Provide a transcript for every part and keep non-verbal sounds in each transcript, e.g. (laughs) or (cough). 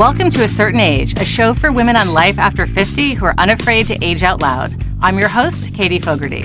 Welcome to A Certain Age, a show for women on life after 50 who are unafraid to age out loud. I'm your host, Katie Fogarty.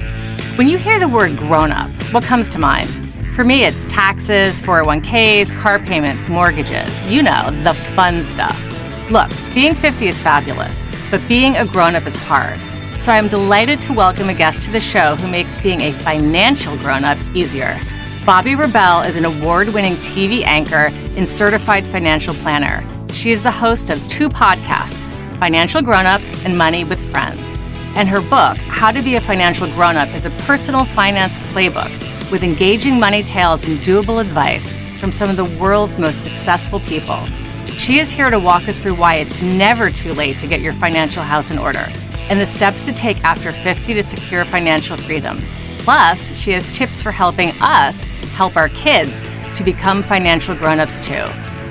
When you hear the word grown up, what comes to mind? For me, it's taxes, 401ks, car payments, mortgages. You know, the fun stuff. Look, being 50 is fabulous, but being a grown up is hard. So I'm delighted to welcome a guest to the show who makes being a financial grown up easier. Bobbi Rebell is an award winning TV anchor and certified financial planner. She is the host of two podcasts, Financial Grown Up and Money with Friends. And her book, How to Be a Financial Grown Up, is a personal finance playbook with engaging money tales and doable advice from some of the world's most successful people. She is here to walk us through why it's never too late to get your financial house in order and the steps to take after 50 to secure financial freedom. Plus, she has tips for helping us help our kids to become financial grown-ups too.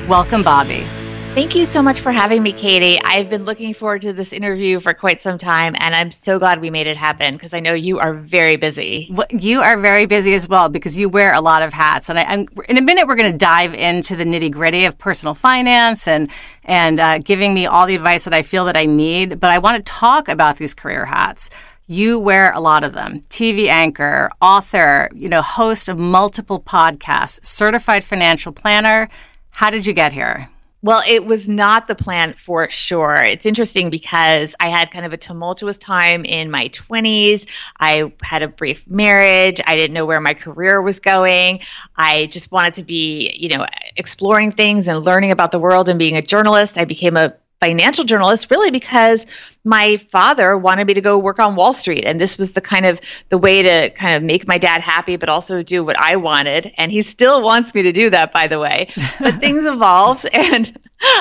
Welcome, Bobbi. Thank you so much for having me, Katie. I've been looking forward to this interview for quite some time, and I'm so glad we made it happen because I know you are very busy. You are very busy as well because you wear a lot of hats. And, I, in a minute, we're going to dive into the nitty gritty of personal finance and and uh, giving me all the advice that I feel that I need. But I want to talk about these career hats you wear a lot of them TV anchor, author, you know, host of multiple podcasts, certified financial planner. How did you get here? Well, it was not the plan for sure. It's interesting because I had kind of a tumultuous time in my 20s. I had a brief marriage. I didn't know where my career was going. I just wanted to be, you know, exploring things and learning about the world and being a journalist. I became a financial journalist really because my father wanted me to go work on Wall Street. And this was the kind of the way to kind of make my dad happy but also do what I wanted. And he still wants me to do that by the way. (laughs) But things evolved (laughs) and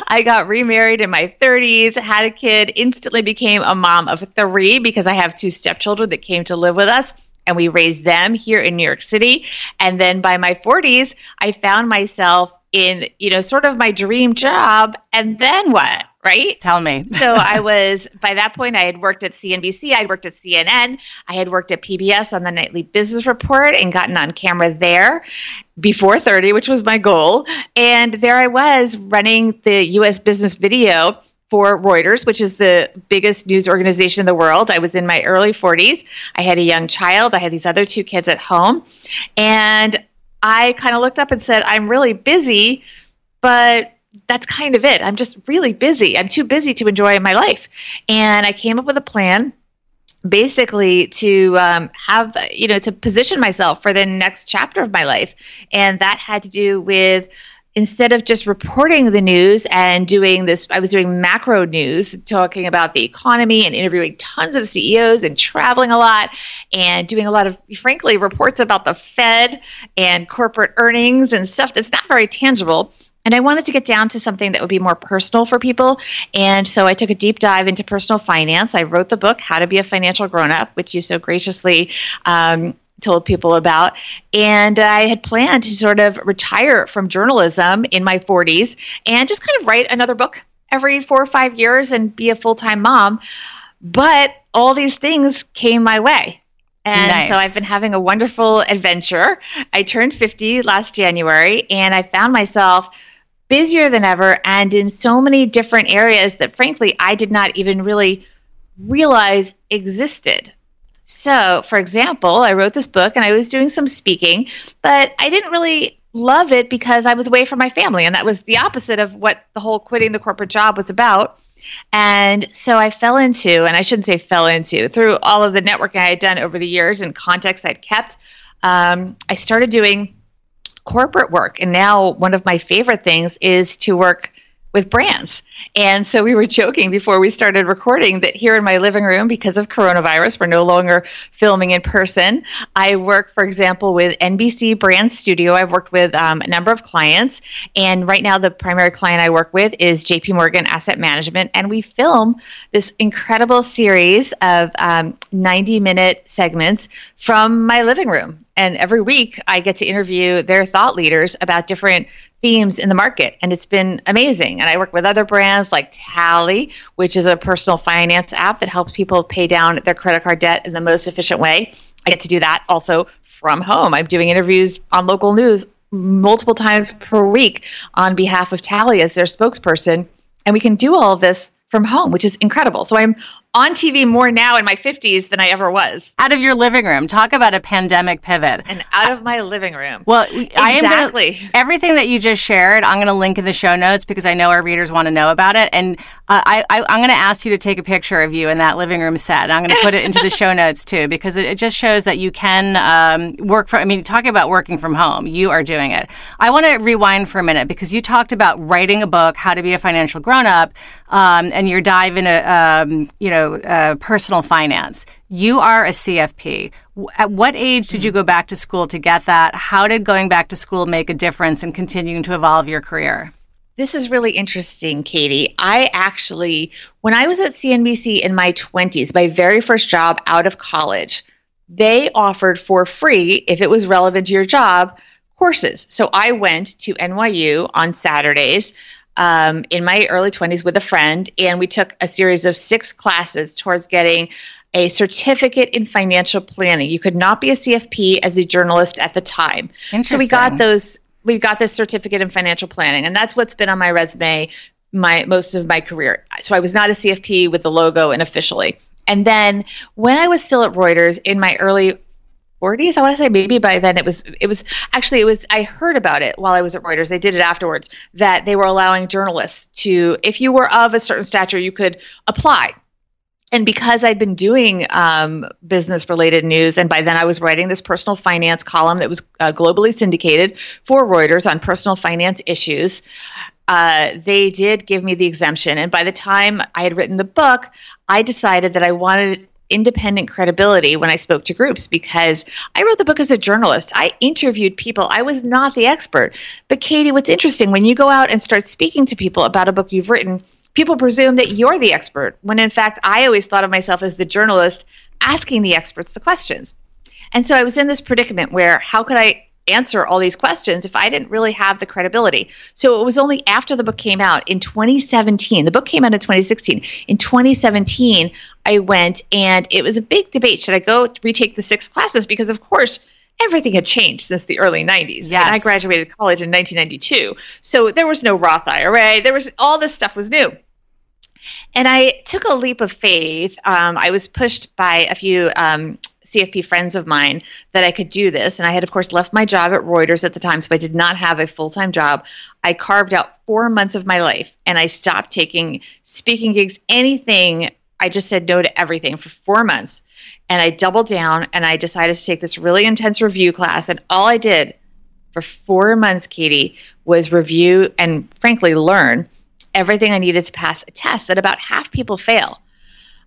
I got remarried in my 30s, had a kid, instantly became a mom of 3 because I have two stepchildren that came to live with us. And we raised them here in New York City. And then by my 40s I found myself in you know sort of my dream job. And then what right tell me (laughs) so i was by that point i had worked at cnbc i'd worked at cnn i had worked at pbs on the nightly business report and gotten on camera there before 30 which was my goal and there i was running the us business video for Reuters, which is the biggest news organization in the world. I was in my early 40s. I had a young child. I had these other two kids at home. And I kind of looked up and said, I'm really busy, but that's kind of it. I'm just really busy. I'm too busy to enjoy my life. And I came up with a plan basically to um, have you know to position myself for the next chapter of my life and that had to do with instead of just reporting the news and doing this, I was doing macro news, talking about the economy and interviewing tons of CEOs and traveling a lot and doing a lot of, frankly, reports about the Fed and corporate earnings and stuff that's not very tangible. And I wanted to get down to something that would be more personal for people. And so I took a deep dive into personal finance. I wrote the book, How to Be a Financial Grown Up, which you so graciously um, told people about. And I had planned to sort of retire from journalism in my 40s and just kind of write another book every four or five years and be a full time mom. But all these things came my way. And nice. so I've been having a wonderful adventure. I turned 50 last January and I found myself busier than ever and in so many different areas that frankly I did not even really realize existed. So, for example, I wrote this book and I was doing some speaking, but I didn't really love it because I was away from my family. And that was the opposite of what the whole quitting the corporate job was about. And so I fell into, and I shouldn't say fell into, through all of the networking I had done over the years and contacts I'd kept, um, I started doing corporate work. And now one of my favorite things is to work with brands. And so we were (laughs) joking before we started recording that here in my living room, because of coronavirus, we're no longer filming in person. I work, for example, with NBC Brand Studio. I've worked with um, a number of clients. And right now, the primary client I work with is JP Morgan Asset Management. And we film this incredible series of um, 90 minute segments from my living room. And every week, I get to interview their thought leaders about different themes in the market. And it's been amazing. And I work with other brands like Tally, which is a personal finance app that helps people pay down their credit card debt in the most efficient way. I get to do that also from home. I'm doing interviews on local news multiple times per week on behalf of Tally as their spokesperson And we can do all of this from home, which is incredible. So I'm on TV more now in my 50s than I ever was. Out of your living room. Talk about a pandemic pivot. And out of my living room. Well, exactly. I am gonna, everything that you just shared, I'm going to link in the show notes because I know our readers want to know about it. And uh, I, I, am going to ask you to take a picture of you in that living room set. And I'm going to put it into the (laughs) show notes too because it, it just shows that you can um, work from. I mean, talking about working from home, you are doing it. I want to rewind for a minute because you talked about writing a book, how to be a financial grown up, um, and you're diving into, um, you know uh, personal finance. You are a CFP. At what age did you go back to school to get that? How did going back to school make a difference in continuing to evolve your career? This is really interesting, Katie. I actually, when I was at CNBC in my 20s, my very first job out of college, they offered for free, if it was relevant to your job, courses. So I went to NYU on Saturdays um, in my early 20s with a friend, and we took a series of six classes towards getting a certificate in financial planning. You could not be a CFP as a journalist at the time. So we got those we got this certificate in financial planning and that's what's been on my resume my most of my career. So I was not a CFP with the logo and officially. And then when I was still at Reuters in my early 40s. I want to say maybe by then it was it was actually it was I heard about it while I was at Reuters. They did it afterwards that they were allowing journalists to if you were of a certain stature you could apply. And because I'd been doing um, business related news, and by then I was writing this personal finance column that was uh, globally syndicated for Reuters on personal finance issues, uh, they did give me the exemption. And by the time I had written the book, I decided that I wanted independent credibility when I spoke to groups because I wrote the book as a journalist. I interviewed people. I was not the expert. But Katie, what's interesting when you go out and start speaking to people about a book you've written, people presume that you're the expert when in fact I always thought of myself as the journalist asking the experts the questions. And so I was in this predicament where how could I answer all these questions if I didn't really have the credibility. So it was only after the book came out in 2017. The book came out in 2016. In 2017, I went and it was a big debate. Should I go retake the six classes? Because, of course, everything had changed since the early 90s. Yes. And I graduated college in 1992. So there was no Roth IRA. There was all this stuff was new. And I took a leap of faith. Um, I was pushed by a few um, CFP friends of mine that I could do this. And I had, of course, left my job at Reuters at the time, so I did not have a full time job. I carved out four months of my life and I stopped taking speaking gigs, anything. I just said no to everything for four months. And I doubled down and I decided to take this really intense review class. And all I did for four months, Katie, was review and frankly learn everything I needed to pass a test that about half people fail.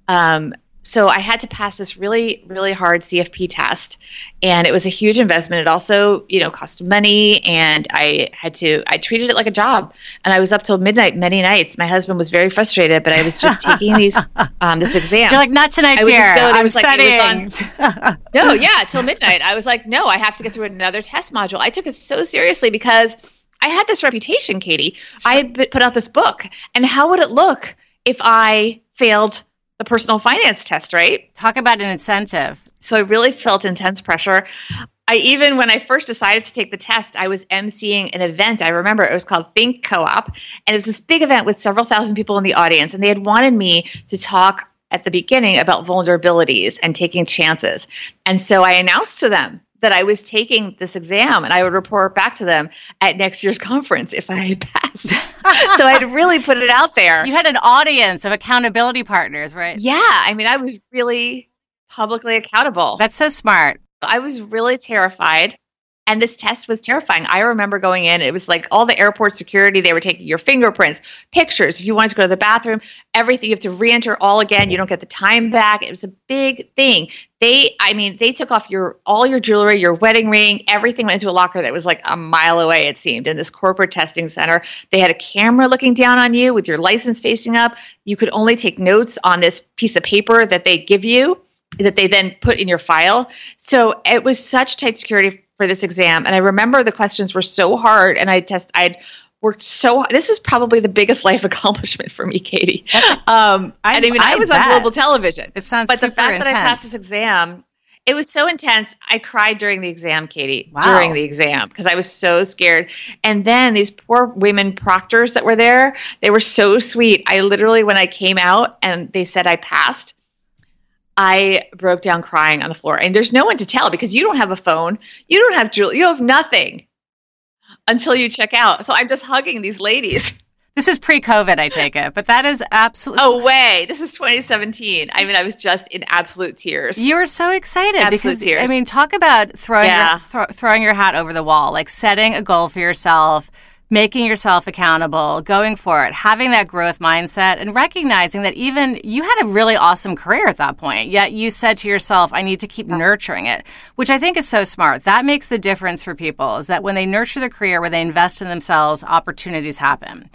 Um, so I had to pass this really, really hard CFP test, and it was a huge investment. It also, you know, cost money, and I had to. I treated it like a job, and I was up till midnight many nights. My husband was very frustrated, but I was just taking these (laughs) um, this exam. You're like, not tonight, dear. I'm studying. on, (laughs) no, yeah, till midnight. I was like, no, I have to get through another test module. I took it so seriously because I had this reputation, Katie. I had put out this book, and how would it look if I failed? The personal finance test, right? Talk about an incentive. So I really felt intense pressure. I even, when I first decided to take the test, I was emceeing an event. I remember it was called Think Co op. And it was this big event with several thousand people in the audience. And they had wanted me to talk at the beginning about vulnerabilities and taking chances. And so I announced to them that I was taking this exam and I would report back to them at next year's (laughs) conference if I had passed. (laughs) so I'd really put it out there. You had an audience of accountability partners, right? Yeah. I mean, I was really publicly accountable. That's so smart. I was really terrified and this test was terrifying. I remember going in, it was like all the airport security, they were taking your fingerprints, pictures. If you wanted to go to the bathroom, everything, you have to re enter all again. You don't get the time back. It was a big thing. They, I mean, they took off your all your jewelry, your wedding ring, everything went into a locker that was like a mile away, it seemed, in this corporate testing center. They had a camera looking down on you with your license facing up. You could only take notes on this piece of paper that they give you that they then put in your file. So it was such tight security for this exam and i remember the questions were so hard and i test i'd worked so hard. this is probably the biggest (laughs) life accomplishment for me katie (laughs) um, I, I mean i, I was bet. on global television it sounds but the fact intense. that i passed this exam It was so intense. I cried during the exam, Katie, Wow. during the exam because I was so scared. And then these poor women proctors that were there, they were so sweet. I literally, when I came out and they said I passed, I broke down crying on the floor. And there's no one to tell because you don't have a phone, you don't have jewelry, you have nothing until you check out. So I'm just hugging these ladies. This is pre-COVID, I take it, but that is absolutely. Oh, way. This is 2017. I mean, I was just in absolute tears. You were so excited Absolute because tears. I mean, talk about throwing Yeah. your, thro- throwing your hat over the wall, like setting a goal for yourself, making yourself accountable, going for it, having that growth mindset, and recognizing that even you had a really awesome career at that point. Yet you said to yourself, "I need to keep nurturing it," which I think is so smart. That makes the difference for people. Is that when they nurture their career, when they invest in themselves, opportunities happen.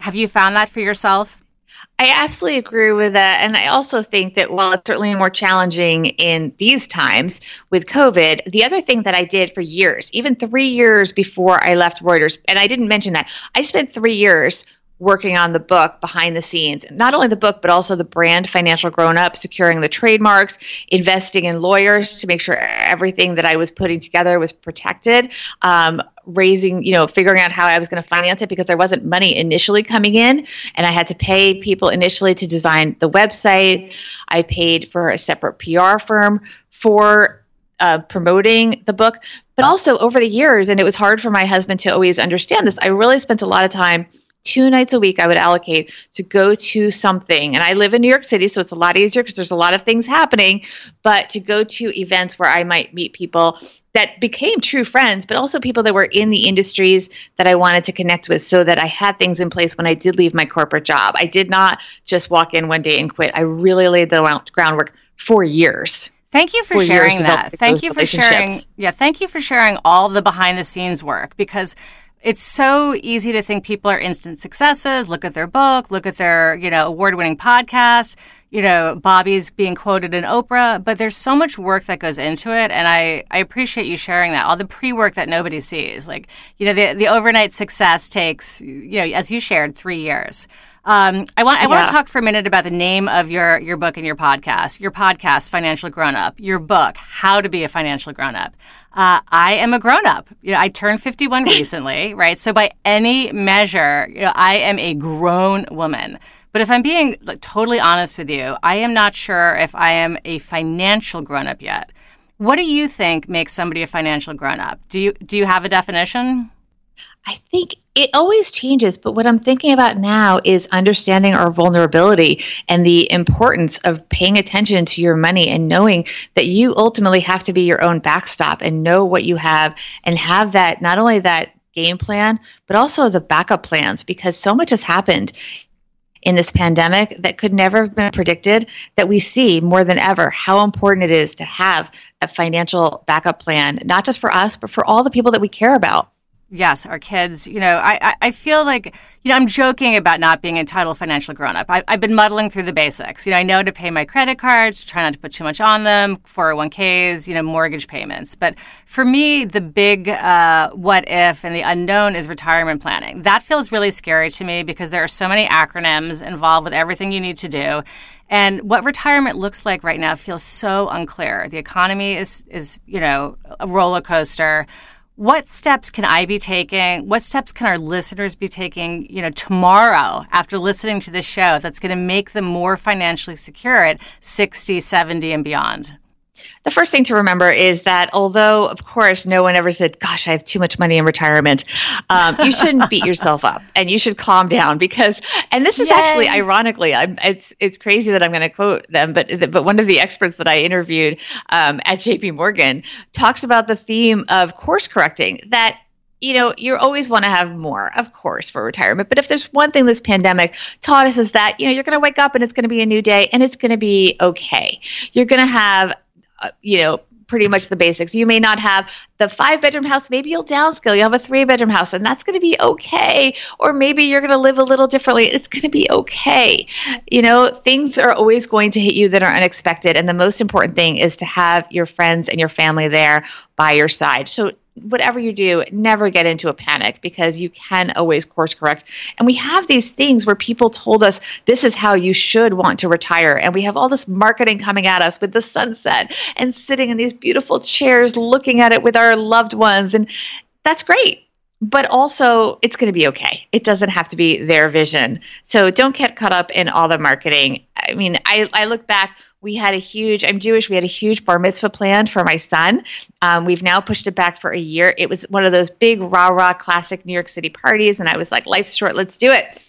Have you found that for yourself? I absolutely agree with that. And I also think that while it's certainly more challenging in these times with COVID, the other thing that I did for years, even three years before I left Reuters, and I didn't mention that, I spent three years working on the book behind the scenes. Not only the book, but also the brand Financial Grown Up, securing the trademarks, investing in lawyers to make sure everything that I was putting together was protected. Um, raising, you know, figuring out how I was going to finance it because there wasn't money initially coming in and I had to pay people initially to design the website. I paid for a separate PR firm for uh, promoting the book, but also over the years, and it was hard for my husband to always understand this. I really spent a lot of time two nights a week I would allocate to go to something. And I live in New York City, so it's a lot easier because there's a lot of things happening. But to go to events where I might meet people that became true friends, but also people that were in the industries that I wanted to connect with so that I had things in place when I did leave my corporate job. I did not just walk in one day and quit. I really laid the groundwork for years. Thank you for for sharing that. Thank you for sharing. Yeah, thank you for sharing all the behind the scenes work because it's so easy to think people are instant successes. Look at their book, look at their, you know, award-winning podcast, you know, Bobbi's being quoted in Oprah, but there's so much work that goes into it and I I appreciate you sharing that. All the pre-work that nobody sees. Like, you know, the the overnight success takes, you know, as you shared, 3 years. Um, I want I want Yeah. to talk for a minute about the name of your your book and your podcast. Your podcast, Financial Grown Up. Your book, How to Be a Financial Grown Up. Uh, I am a grown up. You know, I turned 51 (laughs) recently, right? So by any measure, you know, I am a grown woman. But if I'm being like, totally honest with you, I am not sure if I am a financial grown up yet. What do you think makes somebody a financial grown up? Do you do you have a definition? I think it always changes, but what I'm thinking about now is understanding our vulnerability and the importance of paying attention to your money and knowing that you ultimately have to be your own backstop and know what you have and have that not only that game plan, but also the backup plans because so much has happened in this pandemic that could never have been predicted that we see more than ever how important it is to have a financial backup plan, not just for us, but for all the people that we care about. Yes, our kids, you know, I, I, feel like, you know, I'm joking about not being a title financial grown up. I, I've been muddling through the basics. You know, I know to pay my credit cards, try not to put too much on them, 401ks, you know, mortgage payments. But for me, the big uh, what if and the unknown is retirement planning. That feels really scary to me because there are so many acronyms involved with everything you need to do. And what retirement looks like right now feels so unclear. The economy is, is you know, a roller coaster what steps can I be taking? What steps can our listeners be taking, you know, tomorrow after listening to this show that's going to make them more financially secure at 60, 70 and beyond? The first thing to remember is that although, of course, no one ever said, Gosh, I have too much money in retirement, um, you shouldn't (laughs) beat yourself up and you should calm down because, and this is Yay. actually ironically, I'm, it's, it's crazy that I'm going to quote them, but, but one of the experts that I interviewed um, at JP Morgan talks about the theme of course correcting that you know, you always want to have more, of course, for retirement. But if there's one thing this pandemic taught us is that, you know, you're going to wake up and it's going to be a new day and it's going to be okay. You're going to have, uh, you know, pretty much the basics. You may not have the five bedroom house. Maybe you'll downscale. You'll have a three bedroom house and that's going to be okay. Or maybe you're going to live a little differently. It's going to be okay. You know, things are always going to hit you that are unexpected. And the most important thing is to have your friends and your family there by your side. So whatever you do, never get into a panic because you can always course correct. And we have these things where people told us this is how you should want to retire. And we have all this marketing coming at us with the sunset and sitting in these beautiful chairs looking at it with our loved ones. And that's great. But also, it's going to be okay. It doesn't have to be their vision. So don't get caught up in all the marketing. I mean, I, I look back we had a huge i'm jewish we had a huge bar mitzvah planned for my son. Um, we've now pushed it back for a year. It was one of those big rah rah classic new york city parties and i was like life's short let's do it.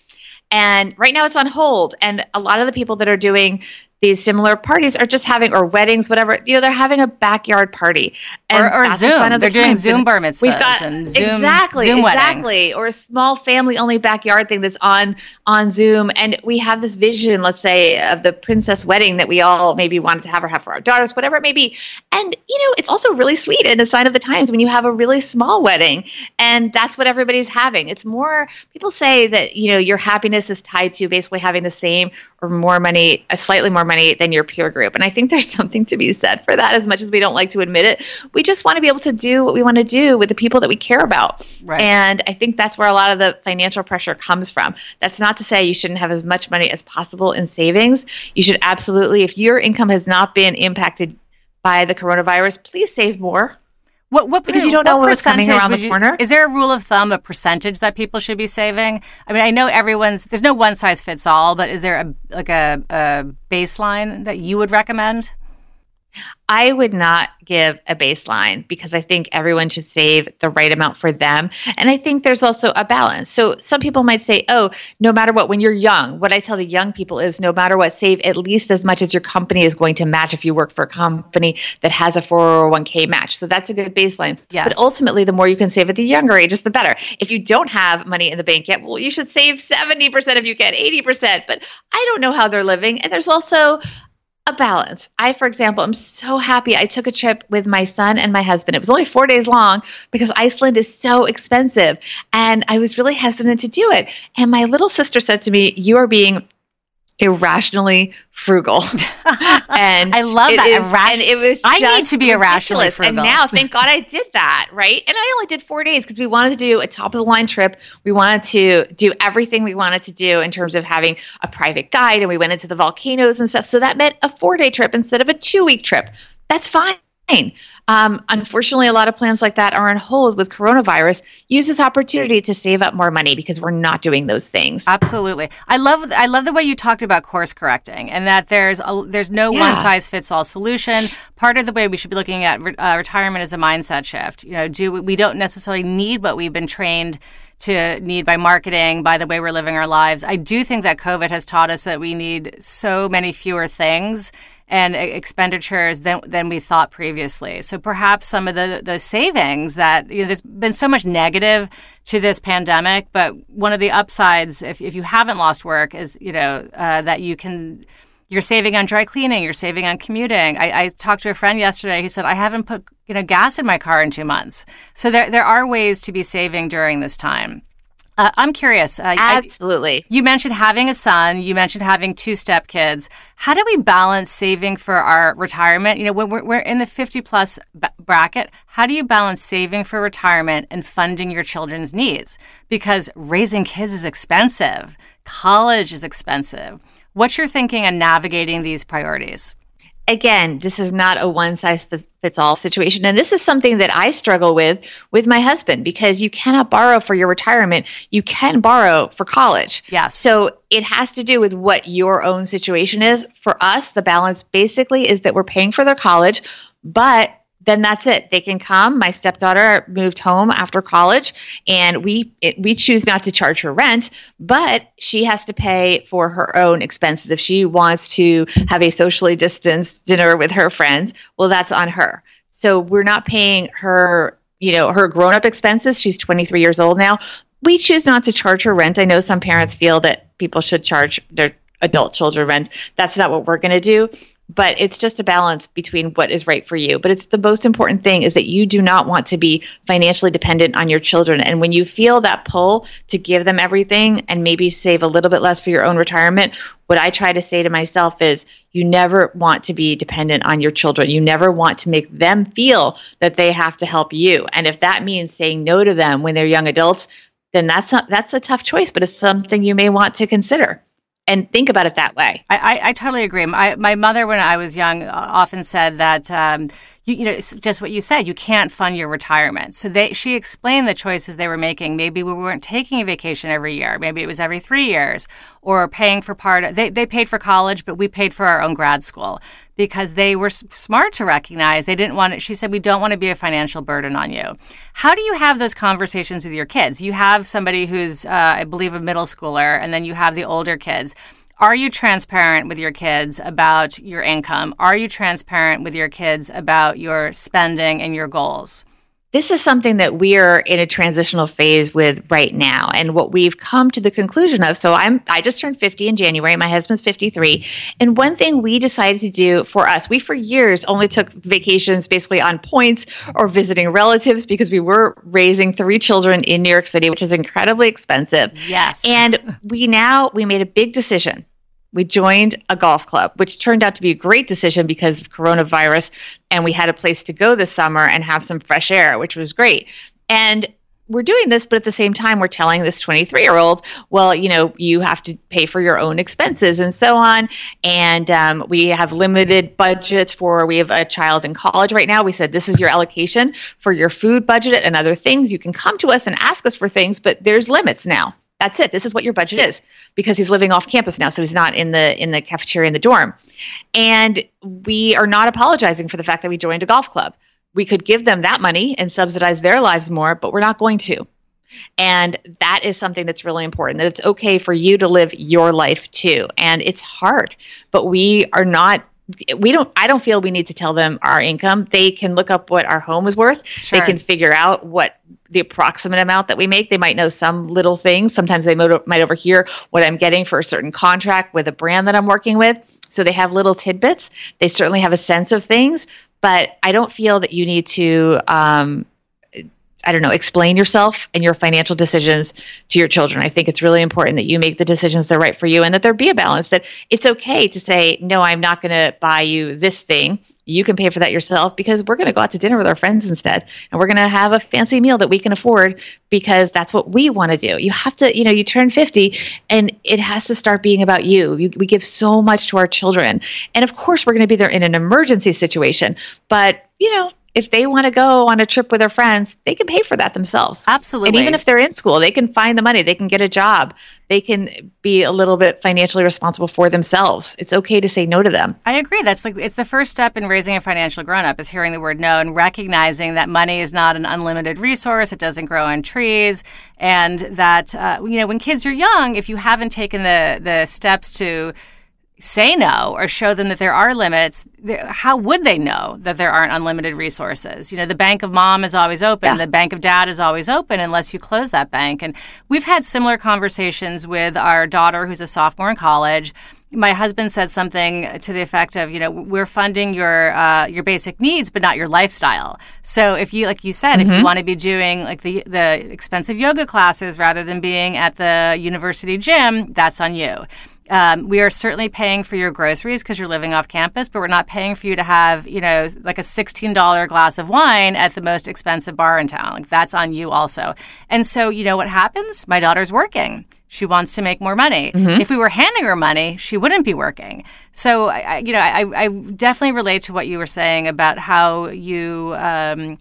And right now it's on hold and a lot of the people that are doing these similar parties are just having or weddings, whatever. You know, they're having a backyard party and or, or Zoom. The they're doing Zoom bar mitzvahs. We've got and Zoom, exactly, Zoom exactly, or a small family only backyard thing that's on on Zoom. And we have this vision, let's say, of the princess wedding that we all maybe wanted to have or have for our daughters, whatever it may be. And you know, it's also really sweet and a sign of the times when you have a really small wedding, and that's what everybody's having. It's more people say that you know your happiness is tied to basically having the same or more money, a slightly more money than your peer group. And I think there's (laughs) something to be said for that, as much as we don't like to admit it. We just want to be able to do what we want to do with the people that we care about. Right. And I think that's where a lot of the financial pressure comes from. That's not to say you shouldn't have as much money as possible in savings. You should absolutely, if your income has not been impacted by the coronavirus, please save more what, what because you don't know what's coming around the you, corner. Is there a rule of thumb, a percentage that people should be saving? I mean, I know everyone's there's no one size fits all, but is there a like a, a baseline that you would recommend? I would not give a baseline because I think everyone should save the right amount for them. And I think there's also a balance. So some people might say, oh, no matter what, when you're young, what I tell the young people is no matter what, save at least as much as your company is going to match if you work for a company that has a 401k match. So that's a good baseline. Yes. But ultimately, the more you can save at the younger ages, the better. If you don't have money in the bank yet, well, you should save 70% if you can, 80%. But I don't know how they're living. And there's also a balance. I, for example, I'm so happy I took a trip with my son and my husband. It was only four days long because Iceland is so expensive. And I was really hesitant to do it. And my little sister said to me, You are being irrationally frugal. (laughs) and I love that. Is, Irration- and it was I need to be irrationally frugal. And now, thank God I did that, right? And I only did four days because we wanted to do a top of the line trip. We wanted to do everything we wanted to do in terms of having a private guide, and we went into the volcanoes and stuff. So that meant a four day trip instead of a two week trip. That's fine. Um, unfortunately, a lot of plans like that are on hold with coronavirus. Use this opportunity to save up more money because we're not doing those things. Absolutely, I love I love the way you talked about course correcting and that there's a, there's no yeah. one size fits all solution. Part of the way we should be looking at re- uh, retirement is a mindset shift. You know, do we don't necessarily need what we've been trained to need by marketing, by the way we're living our lives. I do think that COVID has taught us that we need so many fewer things and expenditures than than we thought previously. So perhaps some of the the savings that you know, there's been so much negative to this pandemic, but one of the upsides, if if you haven't lost work, is you know uh, that you can. You're saving on dry cleaning. You're saving on commuting. I, I talked to a friend yesterday. He said, "I haven't put you know gas in my car in two months." So there there are ways to be saving during this time. Uh, I'm curious. Uh, Absolutely. I, you mentioned having a son. You mentioned having two stepkids. How do we balance saving for our retirement? You know, when we're, we're in the 50 plus b- bracket, how do you balance saving for retirement and funding your children's needs? Because raising kids is expensive, college is expensive. What's your thinking on navigating these priorities? Again, this is not a one size fits all situation. And this is something that I struggle with with my husband because you cannot borrow for your retirement. You can borrow for college. Yes. So it has to do with what your own situation is. For us, the balance basically is that we're paying for their college, but then that's it. They can come. My stepdaughter moved home after college, and we it, we choose not to charge her rent, but she has to pay for her own expenses if she wants to have a socially distanced dinner with her friends. Well, that's on her. So we're not paying her, you know, her grown up expenses. She's 23 years old now. We choose not to charge her rent. I know some parents feel that people should charge their adult children rent. That's not what we're going to do. But it's just a balance between what is right for you. But it's the most important thing is that you do not want to be financially dependent on your children. And when you feel that pull to give them everything and maybe save a little bit less for your own retirement, what I try to say to myself is you never want to be dependent on your children. You never want to make them feel that they have to help you. And if that means saying no to them when they're young adults, then that's not, that's a tough choice, but it's something you may want to consider and think about it that way. I, I, I totally agree. My, my mother, when I was young, often said that um, you, you know it's just what you said. You can't fund your retirement. So they she explained the choices they were making. Maybe we weren't taking a vacation every year. Maybe it was every three years, or paying for part. Of, they they paid for college, but we paid for our own grad school because they were smart to recognize they didn't want it. She said, We don't want to be a financial burden on you. How do you have those conversations with your kids? You have somebody who's, uh, I believe, a middle schooler, and then you have the older kids. Are you transparent with your kids about your income? Are you transparent with your kids about your spending and your goals? This is something that we are in a transitional phase with right now and what we've come to the conclusion of. So I'm I just turned 50 in January, my husband's 53, and one thing we decided to do for us, we for years only took vacations basically on points or visiting relatives because we were raising three children in New York City, which is incredibly expensive. Yes. And we now we made a big decision we joined a golf club, which turned out to be a great decision because of coronavirus. And we had a place to go this summer and have some fresh air, which was great. And we're doing this, but at the same time, we're telling this 23 year old, well, you know, you have to pay for your own expenses and so on. And um, we have limited budgets for, we have a child in college right now. We said, this is your allocation for your food budget and other things. You can come to us and ask us for things, but there's limits now. That's it. This is what your budget is because he's living off campus now, so he's not in the in the cafeteria in the dorm. And we are not apologizing for the fact that we joined a golf club. We could give them that money and subsidize their lives more, but we're not going to. And that is something that's really important that it's okay for you to live your life too. And it's hard, but we are not we don't i don't feel we need to tell them our income. They can look up what our home is worth. Sure. they can figure out what the approximate amount that we make. They might know some little things. Sometimes they might overhear what i'm getting for a certain contract with a brand that i'm working with. So they have little tidbits. They certainly have a sense of things but i don't feel that you need to um, I don't know, explain yourself and your financial decisions to your children. I think it's really important that you make the decisions that are right for you and that there be a balance, that it's okay to say, no, I'm not going to buy you this thing. You can pay for that yourself because we're going to go out to dinner with our friends instead. And we're going to have a fancy meal that we can afford because that's what we want to do. You have to, you know, you turn 50 and it has to start being about you. you we give so much to our children. And of course, we're going to be there in an emergency situation. But, you know, if they want to go on a trip with their friends, they can pay for that themselves. Absolutely. And even if they're in school, they can find the money, they can get a job, they can be a little bit financially responsible for themselves. It's okay to say no to them. I agree. That's like it's the first step in raising a financial grown up is hearing the word no and recognizing that money is not an unlimited resource. It doesn't grow on trees, and that uh, you know when kids are young, if you haven't taken the the steps to say no or show them that there are limits, how would they know that there aren't unlimited resources? You know, the bank of mom is always open, yeah. the bank of dad is always open unless you close that bank. And we've had similar conversations with our daughter who's a sophomore in college. My husband said something to the effect of, you know, we're funding your uh, your basic needs, but not your lifestyle. So if you, like you said, mm-hmm. if you mm-hmm. want to be doing like the the expensive yoga classes rather than being at the university gym, that's on you um, we are certainly paying for your groceries because you're living off campus, but we're not paying for you to have, you know, like a $16 glass of wine at the most expensive bar in town. Like that's on you also. And so, you know what happens? My daughter's working. She wants to make more money. Mm-hmm. If we were handing her money, she wouldn't be working. So, I, you know, I, I, definitely relate to what you were saying about how you. Um,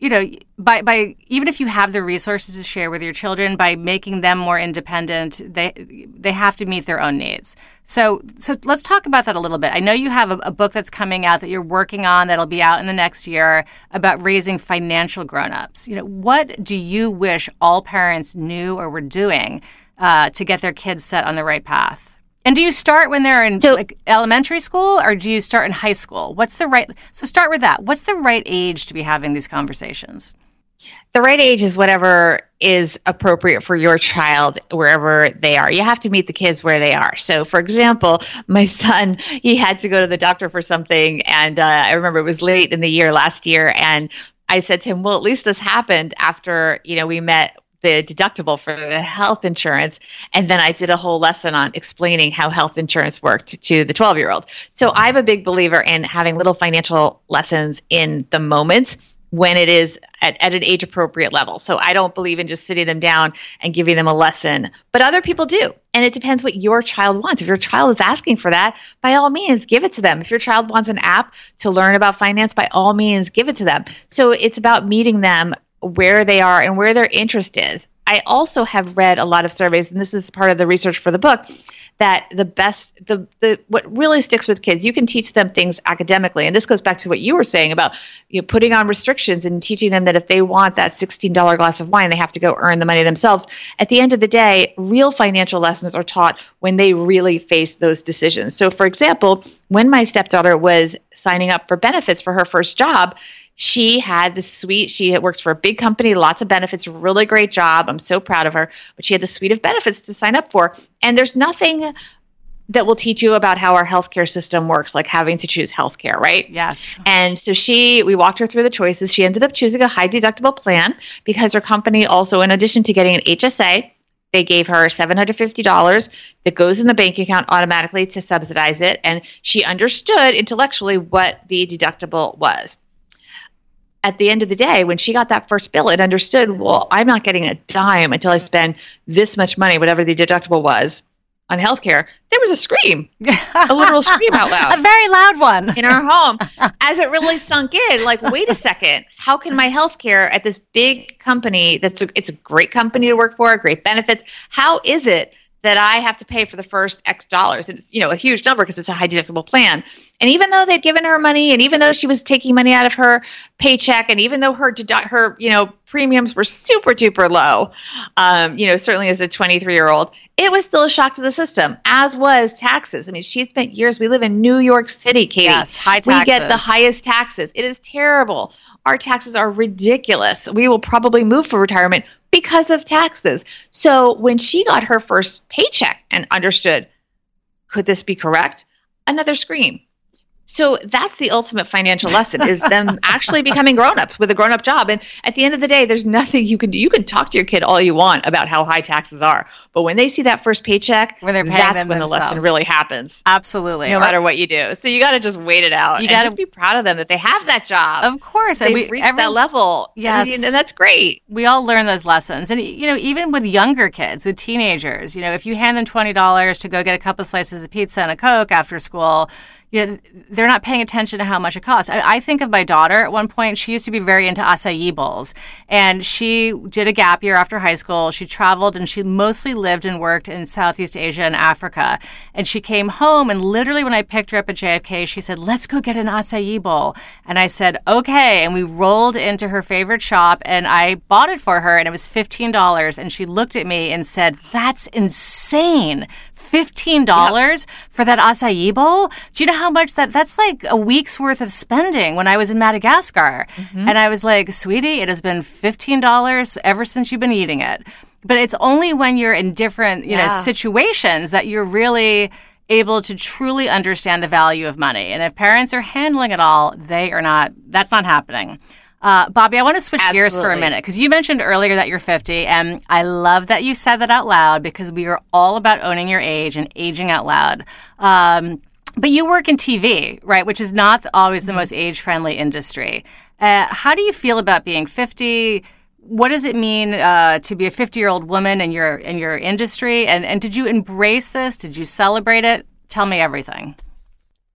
you know, by by even if you have the resources to share with your children, by making them more independent, they they have to meet their own needs. So so let's talk about that a little bit. I know you have a, a book that's coming out that you're working on that'll be out in the next year about raising financial grown-ups. You know, what do you wish all parents knew or were doing uh, to get their kids set on the right path? And do you start when they're in so, like elementary school or do you start in high school? What's the right So start with that. What's the right age to be having these conversations? the right age is whatever is appropriate for your child wherever they are. You have to meet the kids where they are. So, for example, my son, he had to go to the doctor for something, and uh, I remember it was late in the year last year, and I said to him, "Well, at least this happened after you know we met the deductible for the health insurance. And then I did a whole lesson on explaining how health insurance worked to the 12 year old. So mm-hmm. I'm a big believer in having little financial lessons in the moment when it is at, at an age appropriate level. So I don't believe in just sitting them down and giving them a lesson, but other people do. And it depends what your child wants. If your child is asking for that, by all means, give it to them. If your child wants an app to learn about finance, by all means, give it to them. So it's about meeting them where they are and where their interest is. I also have read a lot of surveys, and this is part of the research for the book, that the best the the what really sticks with kids you can teach them things academically. And this goes back to what you were saying about you know, putting on restrictions and teaching them that if they want that $16 glass of wine they have to go earn the money themselves. At the end of the day real financial lessons are taught when they really face those decisions. So for example when my stepdaughter was signing up for benefits for her first job she had the suite she works for a big company lots of benefits really great job i'm so proud of her but she had the suite of benefits to sign up for and there's nothing that will teach you about how our healthcare system works, like having to choose healthcare, right? Yes. And so she, we walked her through the choices. She ended up choosing a high deductible plan because her company also, in addition to getting an HSA, they gave her $750 that goes in the bank account automatically to subsidize it. And she understood intellectually what the deductible was at the end of the day, when she got that first bill, it understood, well, I'm not getting a dime until I spend this much money, whatever the deductible was, on healthcare. There was a scream, a literal scream out loud. (laughs) A very loud one. in our home (laughs) as it really sunk in. Like, wait a second, how can my healthcare at this big company that's a, it's a great company to work for, great benefits, how is it that I have to pay for the first X dollars. And it's, you know, a huge number because it's a high deductible plan. And even though they'd given her money and even though she was taking money out of her paycheck and even though her, her, you know, premiums were super duper low, um, you know, certainly as a 23 year old, it was still a shock to the system, as was taxes. I mean, she spent years, we live in New York City, Katie. Yes, high taxes. We get the highest taxes. It is terrible. Our taxes are ridiculous. We will probably move for retirement because of taxes. So when she got her first paycheck and understood, could this be correct? Another scream. So that's the ultimate financial lesson is them (laughs) actually becoming grown-ups with a grown-up job. And at the end of the day, there's nothing you can do. You can talk to your kid all you want about how high taxes are. But when they see that first paycheck, when they're that's when themselves. the lesson really happens. Absolutely. No or, matter what you do. So you got to just wait it out. You got to be proud of them that they have that job. Of course. They've we, reached every, that level. Yes. And, and that's great. We all learn those lessons. And, you know, even with younger kids, with teenagers, you know, if you hand them $20 to go get a couple slices of pizza and a Coke after school, you know, they're not paying attention to how much it costs. I, I, think of my daughter at one point. She used to be very into acai bowls, and she did a gap year after high school. She traveled and she mostly lived and worked in Southeast Asia and Africa. And she came home, and literally when I picked her up at JFK, she said, "Let's go get an acai bowl." And I said, "Okay." And we rolled into her favorite shop, and I bought it for her, and it was fifteen dollars. And she looked at me and said, "That's insane." Fifteen dollars for that acai bowl. Do you know how much that? That's like a week's worth of spending when I was in Madagascar, mm-hmm. and I was like, "Sweetie, it has been fifteen dollars ever since you've been eating it." But it's only when you're in different, you yeah. know, situations that you're really able to truly understand the value of money. And if parents are handling it all, they are not. That's not happening. Uh, Bobbi, I want to switch Absolutely. gears for a minute because you mentioned earlier that you're 50, and I love that you said that out loud because we are all about owning your age and aging out loud. Um, but you work in TV, right, which is not always the mm-hmm. most age friendly industry. Uh, how do you feel about being 50? What does it mean uh, to be a 50 year old woman in your in your industry? And and did you embrace this? Did you celebrate it? Tell me everything.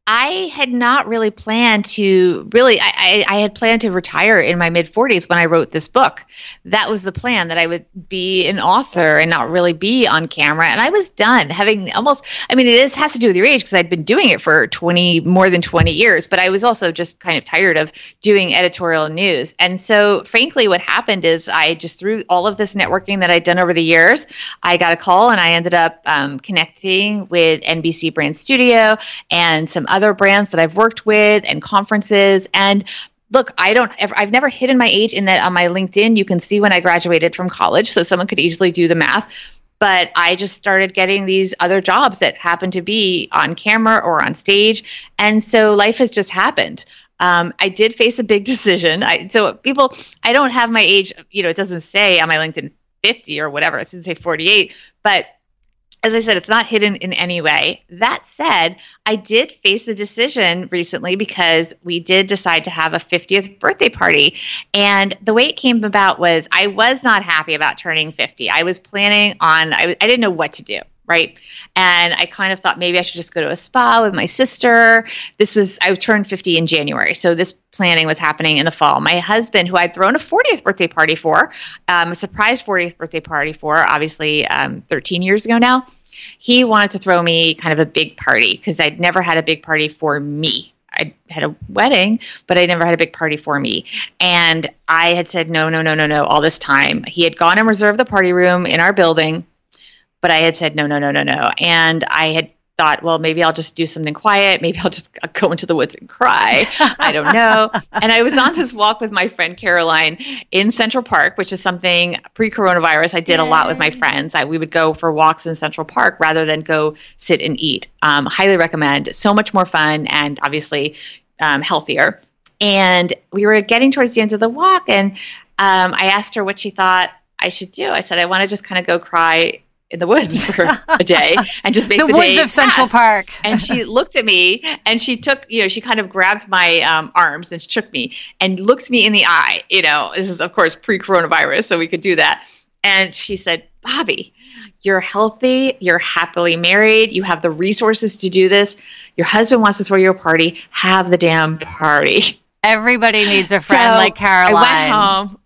I had not really planned to really, I, I, had planned to retire in my mid 40s when I wrote this book. That was the plan that I would be an author and not really be on camera. And I was done having almost, I mean, it is, has to do with your age because I'd been doing it for 20, more than 20 years, but I was also just kind of tired of doing editorial news. And so, frankly, what happened is I just through all of this networking that I'd done over the years, I got a call and I ended up um, connecting with NBC Brand Studio and some other brands that I've worked with and conferences. And look, I don't ever, I've never hidden my age in that on my LinkedIn, you can see when I graduated from college. So someone could easily do the math. But I just started getting these other jobs that happened to be on camera or on stage. And so life has just happened. Um, I did face a big (laughs) decision. I, so people, I don't have my age, you know, it doesn't say on my LinkedIn 50 or whatever, it doesn't say 48, but as I said, it's not hidden in any way. That said, I did face a decision recently because we did decide to have a 50th birthday party. And the way it came about was I was not happy about turning 50. I was planning on, I, I didn't know what to do right? And I kind of thought maybe I should just go to a spa with my sister. This was, I turned 50 in January. So this planning was happening in the fall. My husband, who I'd thrown a 40th birthday party for, um, a surprise 40th birthday party for, obviously um, 13 years ago now, he wanted to throw me kind of a big party because I'd never had a big party for me. I had a wedding, but I never had a big party for me. And I had said, no, no, no, no, no, all this time. He had gone and reserved the party room in our building, but I had said, no, no, no, no, no. And I had thought, well, maybe I'll just do something quiet. Maybe I'll just (laughs) go into the woods and cry. I don't know. (laughs) and I was on this walk with my friend Caroline in Central Park, which is something pre coronavirus I did Yay. a lot with my friends. I, we would go for walks in Central Park rather than go sit and eat. Um, highly recommend. So much more fun and obviously um, healthier. And we were getting towards the end of the walk, and um, I asked her what she thought I should do. I said, I want to just kind of go cry in the woods for a day and just make the, the woods of Central Park. and she (laughs) looked at me and she took, you know, she kind of grabbed my um, arms and shook me and looked me in the eye. You know, this is of course pre-coronavirus, so we could do that. And she said, "Bobbi, you're healthy, you're happily married, you have the resources to do this. Your husband wants to throw you a party. Have the damn party." Everybody needs a friend so like Caroline. I went home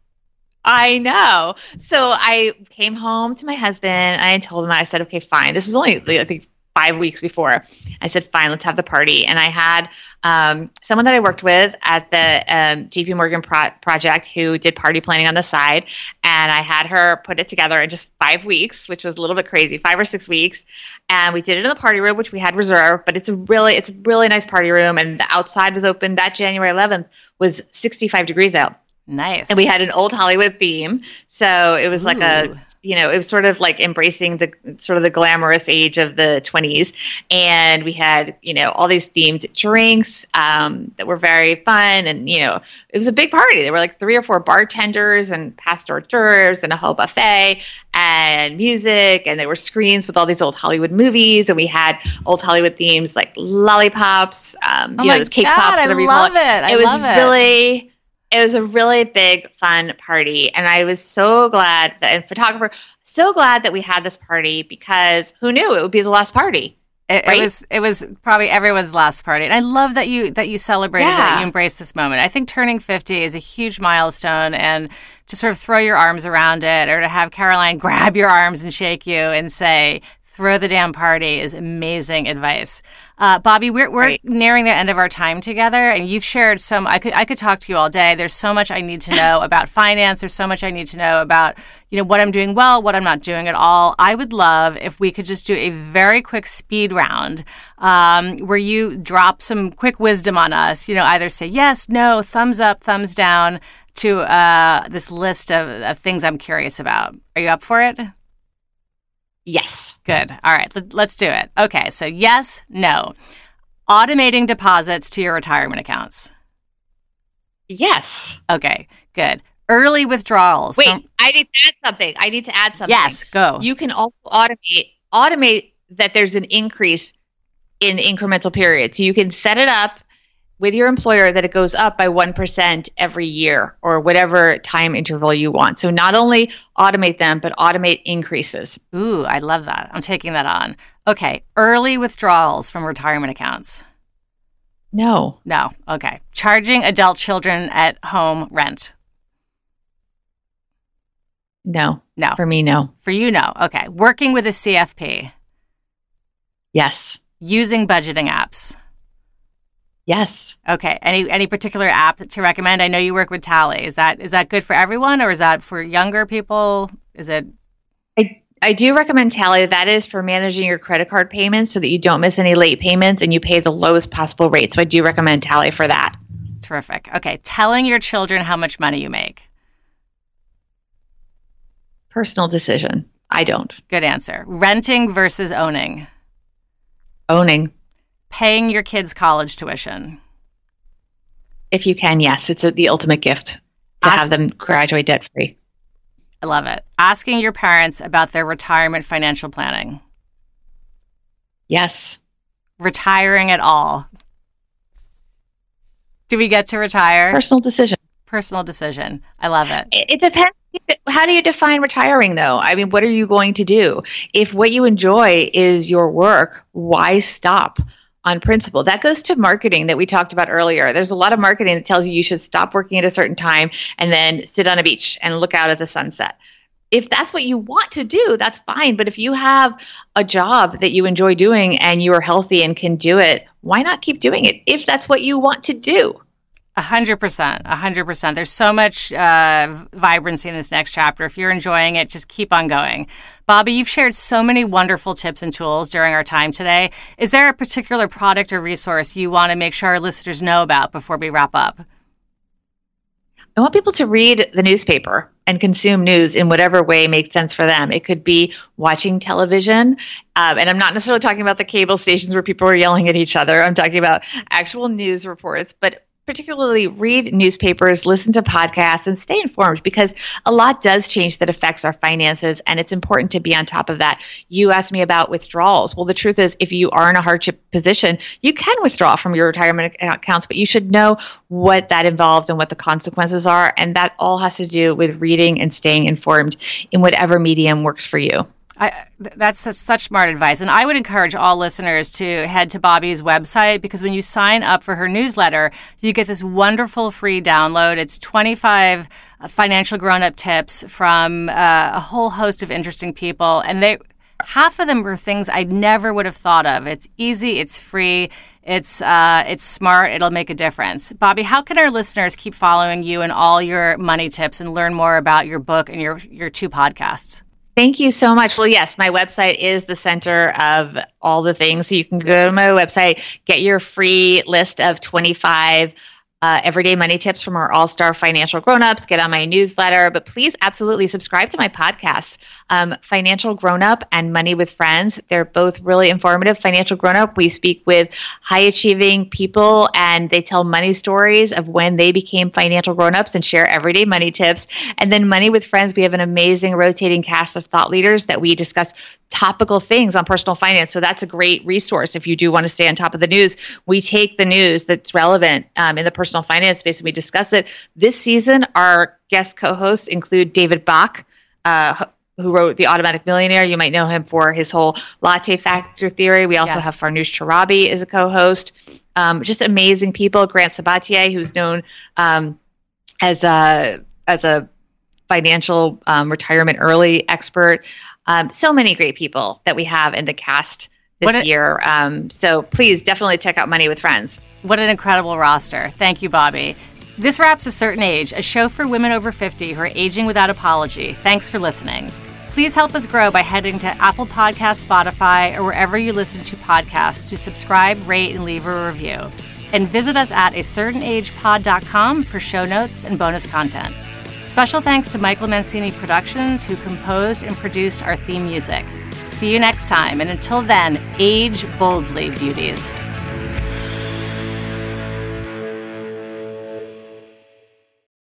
I know. So I came home to my husband. And I told him, I said, okay, fine. This was only, I think, five weeks before. I said, fine, let's have the party. And I had um, someone that I worked with at the um, JP Morgan pro- project who did party planning on the side. And I had her put it together in just five weeks, which was a little bit crazy, five or six weeks. And we did it in the party room, which we had reserved, but it's a really, it's a really nice party room. And the outside was open that January 11th was 65 degrees out. Nice. And we had an old Hollywood theme. So it was Ooh. like a you know, it was sort of like embracing the sort of the glamorous age of the 20s. And we had, you know, all these themed drinks um, that were very fun. And, you know, it was a big party. There were like three or four bartenders and past hors d'oeuvres and a whole buffet and music. And there were screens with all these old Hollywood movies. And we had old Hollywood themes like lollipops, um, oh you know, those cake God, pops, whatever I you call it. it. it was really it was a really big fun party and i was so glad that and photographer so glad that we had this party because who knew it would be the last party it, right? it was it was probably everyone's last party and i love that you that you celebrated yeah. it you embraced this moment i think turning 50 is a huge milestone and to sort of throw your arms around it or to have caroline (laughs) grab your arms and shake you and say throw the damn party is amazing advice. Uh, Bobbi, we're, we're right. nearing the end of our time together, and you've shared some. I could I could talk to you all day. There's so much I need to know (laughs) about finance. There's so much I need to know about you know what I'm doing well, what I'm not doing at all. I would love if we could just do a very quick speed round um, where you drop some quick wisdom on us. You know, either say yes, no, thumbs up, thumbs down to uh, this list of, of things I'm curious about. Are you up for it? Yes. Good. All right, let's do it. Okay, so yes, no. Automating deposits to your retirement accounts. Yes. Okay, good. Early withdrawals. Wait, from- I need to add something. I need to add something. Yes, go. You can also automate automate that there's an increase in incremental periods. So you can set it up with your employer that it goes up by 1% every year or whatever time interval you want. So not only automate them, but automate increases. Ooh, I love that. I'm taking that on. Okay. Early withdrawals from retirement accounts. No. No. Okay. Charging adult children at home rent. No. No. For me, no. For you, no. Okay. Working with a CFP. Yes. Using budgeting apps. Yes. Okay. Any any particular app to recommend? I know you work with Tally. Is that is that good for everyone, or is that for younger people? Is it? I I do recommend Tally. That is for managing your credit card payments so that you don't miss any late payments and you pay the lowest possible rate. So I do recommend Tally for that. Terrific. Okay. Telling your children how much money you make. Personal decision. I don't. Good answer. Renting versus owning. Owning. Paying your kids' college tuition. If you can, yes. It's a, the ultimate gift to Ask- have them graduate debt free. I love it. Asking your parents about their retirement financial planning. Yes. Retiring at all. Do we get to retire? Personal decision. Personal decision. I love it. It, it depends. How do you define retiring, though? I mean, what are you going to do? If what you enjoy is your work, why stop on principle? That goes to marketing that we talked about earlier. There's a lot of marketing that tells you you should stop working at a certain time and then sit on a beach and look out at the sunset. If that's what you want to do, that's fine. But if you have a job that you enjoy doing and you are healthy and can do it, why not keep doing it if that's what you want to do? A hundred percent, a hundred percent. There's so much uh, vibrancy in this next chapter. If you're enjoying it, just keep on going. Bobbi, you've shared so many wonderful tips and tools during our time today. Is there a particular product or resource you want to make sure our listeners know about before we wrap up? I want people to read the newspaper and consume news in whatever way makes sense for them. It could be watching television, um, and I'm not necessarily talking about the cable stations where people are yelling at each other. I'm talking about actual news reports, but particularly read newspapers, listen to podcasts, and stay informed because a lot does change that affects our finances, and it's important to be on top of that. You asked me about withdrawals. Well, the truth is, if you are in a hardship position, you can withdraw from your retirement accounts, but you should know what that involves and what the consequences are, and that all has to do with reading and staying informed in whatever medium works for you. I, that's a, such smart advice. And I would encourage all listeners to head to Bobbi's website because when you sign up for her newsletter, you get this wonderful free download. It's 25 financial grown up tips from uh, a whole host of interesting people. And they, half of them are things I never would have thought of. It's easy, it's free, it's uh, it's smart. It'll make a difference. Bobbi, how can our listeners keep following you and all your money tips and learn more about your book and your your two podcasts? Thank you so much. Well, yes, my website is the center of all the things. So you can go to my website, get your free list of 25 uh, everyday money tips from our all star financial grown-ups get on my newsletter but please absolutely subscribe to my podcast um, financial grown-up and money with friends they're both really informative. Financial grown-up we speak with high achieving people and they tell money stories of when they became financial grown-ups and share everyday money tips. And then money with friends we have an amazing rotating cast of thought leaders that we discuss topical things on personal finance. So that's a great resource if you do want to stay on top of the news. We take the news that's relevant um, in the personal personal finance space and we discuss it. This season, our guest co hosts include David Bach, uh, who wrote The Automatic Millionaire. You might know him for his whole latte factor theory. We also Yes. have Farnoosh Torabi as a co host. Um, just amazing people. Grant Sabatier, who's known um, as a as a financial um, retirement early expert. Um, so many great people that we have in the cast this a- year. Um, so please definitely check out Money with Friends. What an incredible roster. Thank you, Bobbi. This wraps A Certain Age, a show for women over 50 who are aging without apology. Thanks for listening. Please help us grow by heading to Apple Podcasts, Spotify, or wherever you listen to podcasts to subscribe, rate, and leave a review. And visit us at a for show notes and bonus content. Special thanks to Michael Mancini Productions, who composed and produced our theme music. See you next time, and until then, age boldly, beauties.